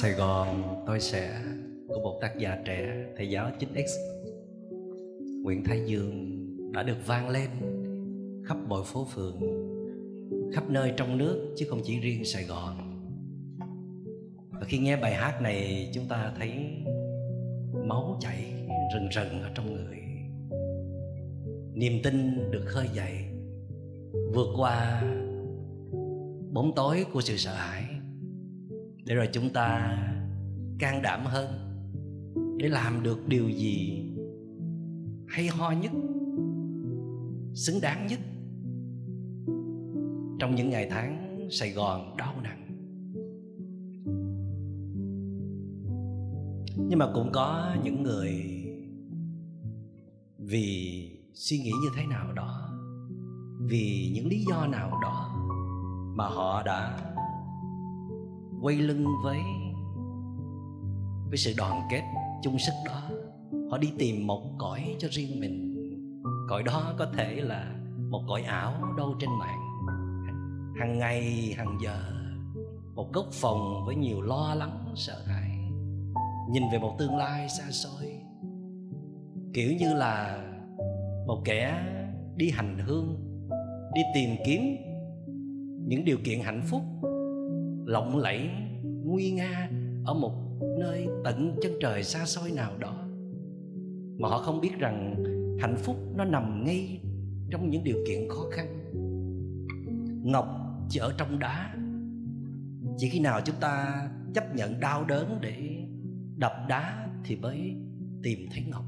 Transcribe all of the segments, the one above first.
Sài Gòn, tôi sẽ của một tác giả trẻ, thầy giáo 9X Nguyễn Thái Dương đã được vang lên khắp mọi phố phường, khắp nơi trong nước, chứ không chỉ riêng Sài Gòn. Và khi nghe bài hát này, chúng ta thấy máu chảy rần rần ở trong người. Niềm tin được khơi dậy, vượt qua bóng tối của sự sợ hãi để rồi chúng ta can đảm hơn, để làm được điều gì hay ho nhất, xứng đáng nhất trong những ngày tháng sài gòn đau nặng. Nhưng mà cũng có những người vì suy nghĩ như thế nào đó, vì những lý do nào đó mà họ đã quay lưng với với sự đoàn kết chung sức đó. Họ đi tìm một cõi cho riêng mình. Cõi đó có thể là một cõi ảo đâu trên mạng. Hàng ngày hàng giờ, một góc phòng với nhiều lo lắng, sợ hãi. Nhìn về một tương lai xa xôi. Kiểu như là một kẻ đi hành hương, đi tìm kiếm những điều kiện hạnh phúc lộng lẫy nguy nga ở một nơi tận chân trời xa xôi nào đó. Mà họ không biết rằng hạnh phúc nó nằm ngay trong những điều kiện khó khăn. Ngọc chỉ ở trong đá. Chỉ khi nào chúng ta chấp nhận đau đớn để đập đá thì mới tìm thấy ngọc.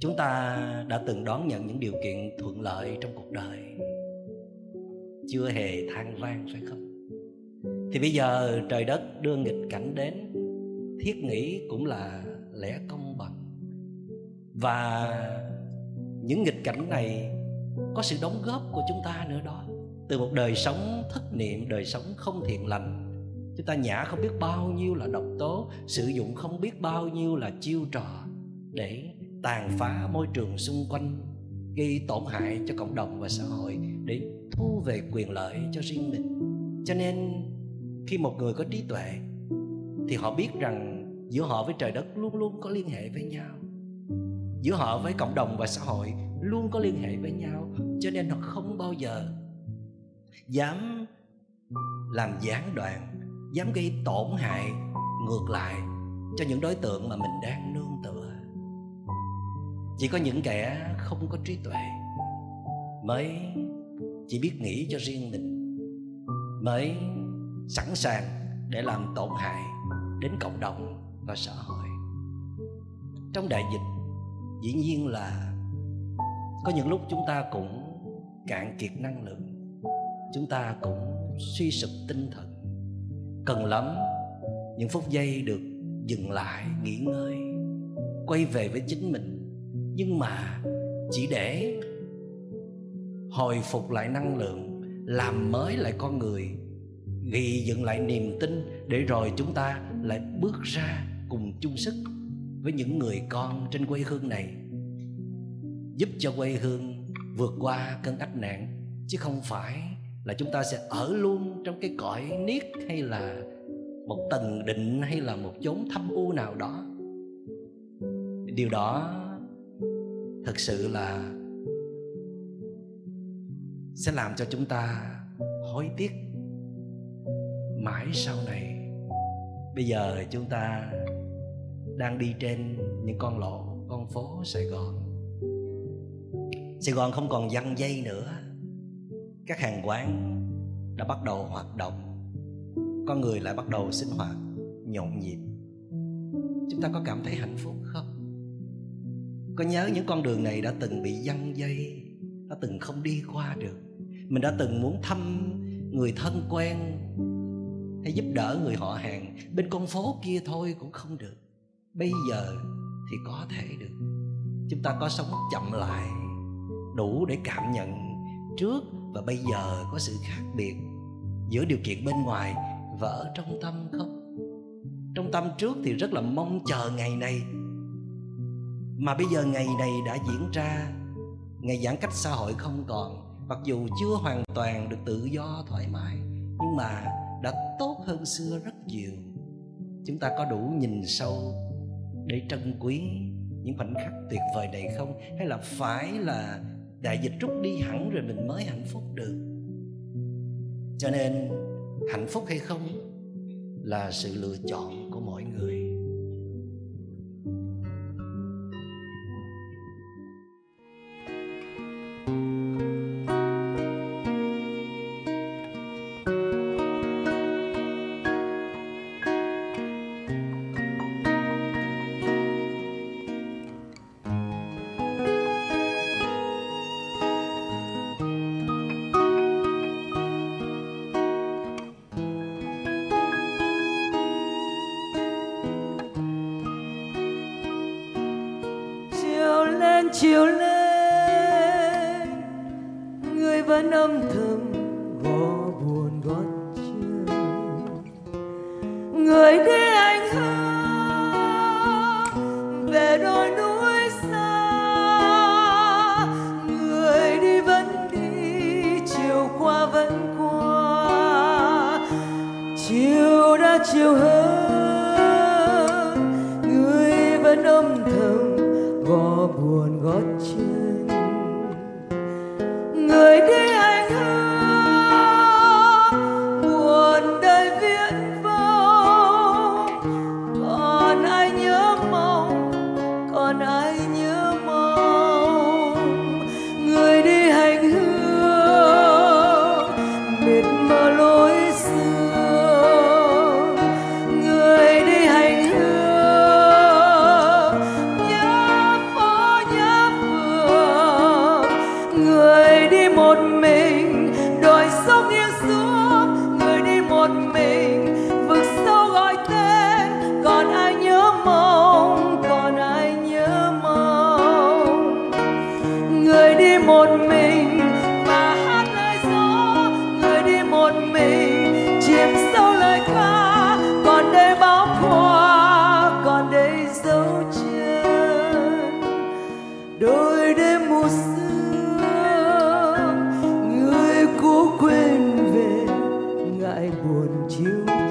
Chúng ta đã từng đón nhận những điều kiện thuận lợi trong cuộc đời. Chưa hề than vang, phải không? Thì bây giờ trời đất đưa nghịch cảnh đến, thiết nghĩ cũng là lẽ công bằng. Và những nghịch cảnh này có sự đóng góp của chúng ta nữa đó. Từ một đời sống thất niệm, đời sống không thiện lành, chúng ta nhả không biết bao nhiêu là độc tố, sử dụng không biết bao nhiêu là chiêu trò để tàn phá môi trường xung quanh, gây tổn hại cho cộng đồng và xã hội, để thu về quyền lợi cho riêng mình. Cho nên khi một người có trí tuệ, thì họ biết rằng giữa họ với trời đất luôn luôn có liên hệ với nhau. Giữa họ với cộng đồng và xã hội luôn có liên hệ với nhau, cho nên họ không bao giờ dám làm gián đoạn, dám gây tổn hại ngược lại cho những đối tượng mà mình đang nương tựa. Chỉ có những kẻ không có trí tuệ mới chỉ biết nghĩ cho riêng mình, mới sẵn sàng để làm tổn hại đến cộng đồng và xã hội. Trong đại dịch, dĩ nhiên là có những lúc chúng ta cũng cạn kiệt năng lượng, chúng ta cũng suy sụp tinh thần. Cần lắm, những phút giây được dừng lại, nghỉ ngơi, quay về với chính mình. Nhưng mà chỉ để hồi phục lại năng lượng, làm mới lại con người ghi dựng lại niềm tin để rồi chúng ta lại bước ra cùng chung sức với những người con trên quê hương này. Giúp cho quê hương vượt qua cơn ách nạn, chứ không phải là chúng ta sẽ ở luôn trong cái cõi niết hay là một tầng định hay là một chốn thâm u nào đó. Điều đó thật sự là sẽ làm cho chúng ta hối tiếc mãi sau này. Bây giờ chúng ta đang đi trên những con lộ, con phố sài gòn. Sài gòn không còn văng dây nữa. Các hàng quán đã bắt đầu hoạt động. Con người lại bắt đầu sinh hoạt nhộn nhịp. Chúng ta có cảm thấy hạnh phúc không? Có nhớ những con đường này đã từng bị văng dây, đã từng không đi qua được. Mình đã từng muốn thăm người thân quen hay giúp đỡ người họ hàng. Bên con phố kia thôi cũng không được. Bây giờ thì có thể được. Chúng ta có sống chậm lại, đủ để cảm nhận trước và bây giờ có sự khác biệt giữa điều kiện bên ngoài và ở trong tâm không? Trong tâm trước thì rất là mong chờ ngày này. Mà bây giờ ngày này đã diễn ra, ngày giãn cách xã hội không còn, mặc dù chưa hoàn toàn được tự do thoải mái, nhưng mà đã tốt hơn xưa rất nhiều. Chúng ta có đủ nhìn sâu để trân quý những khoảnh khắc tuyệt vời này không? Hay là phải là đại dịch rút đi hẳn rồi mình mới hạnh phúc được? Cho nên hạnh phúc hay không là sự lựa chọn của mỗi người. chiều lên. Người vẫn âm thầm gõ buồn gót chân. Người đi anh hương về đôi núi xa. Người đi vẫn đi, chiều qua vẫn qua. Chiều đã chiều hơn, người vẫn âm buồn gót chân. Người đi me you.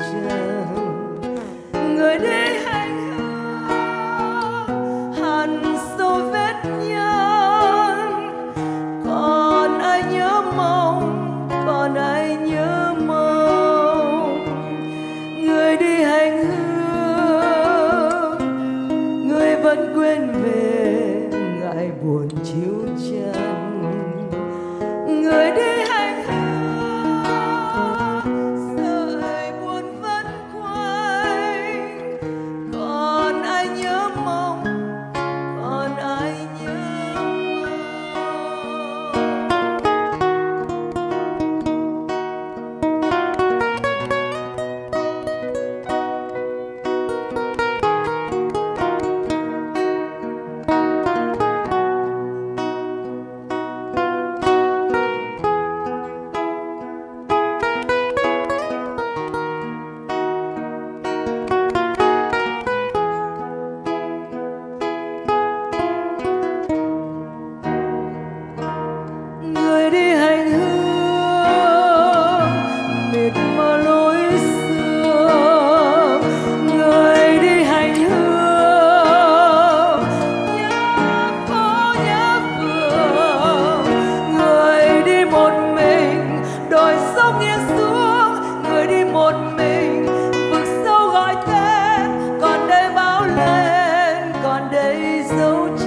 though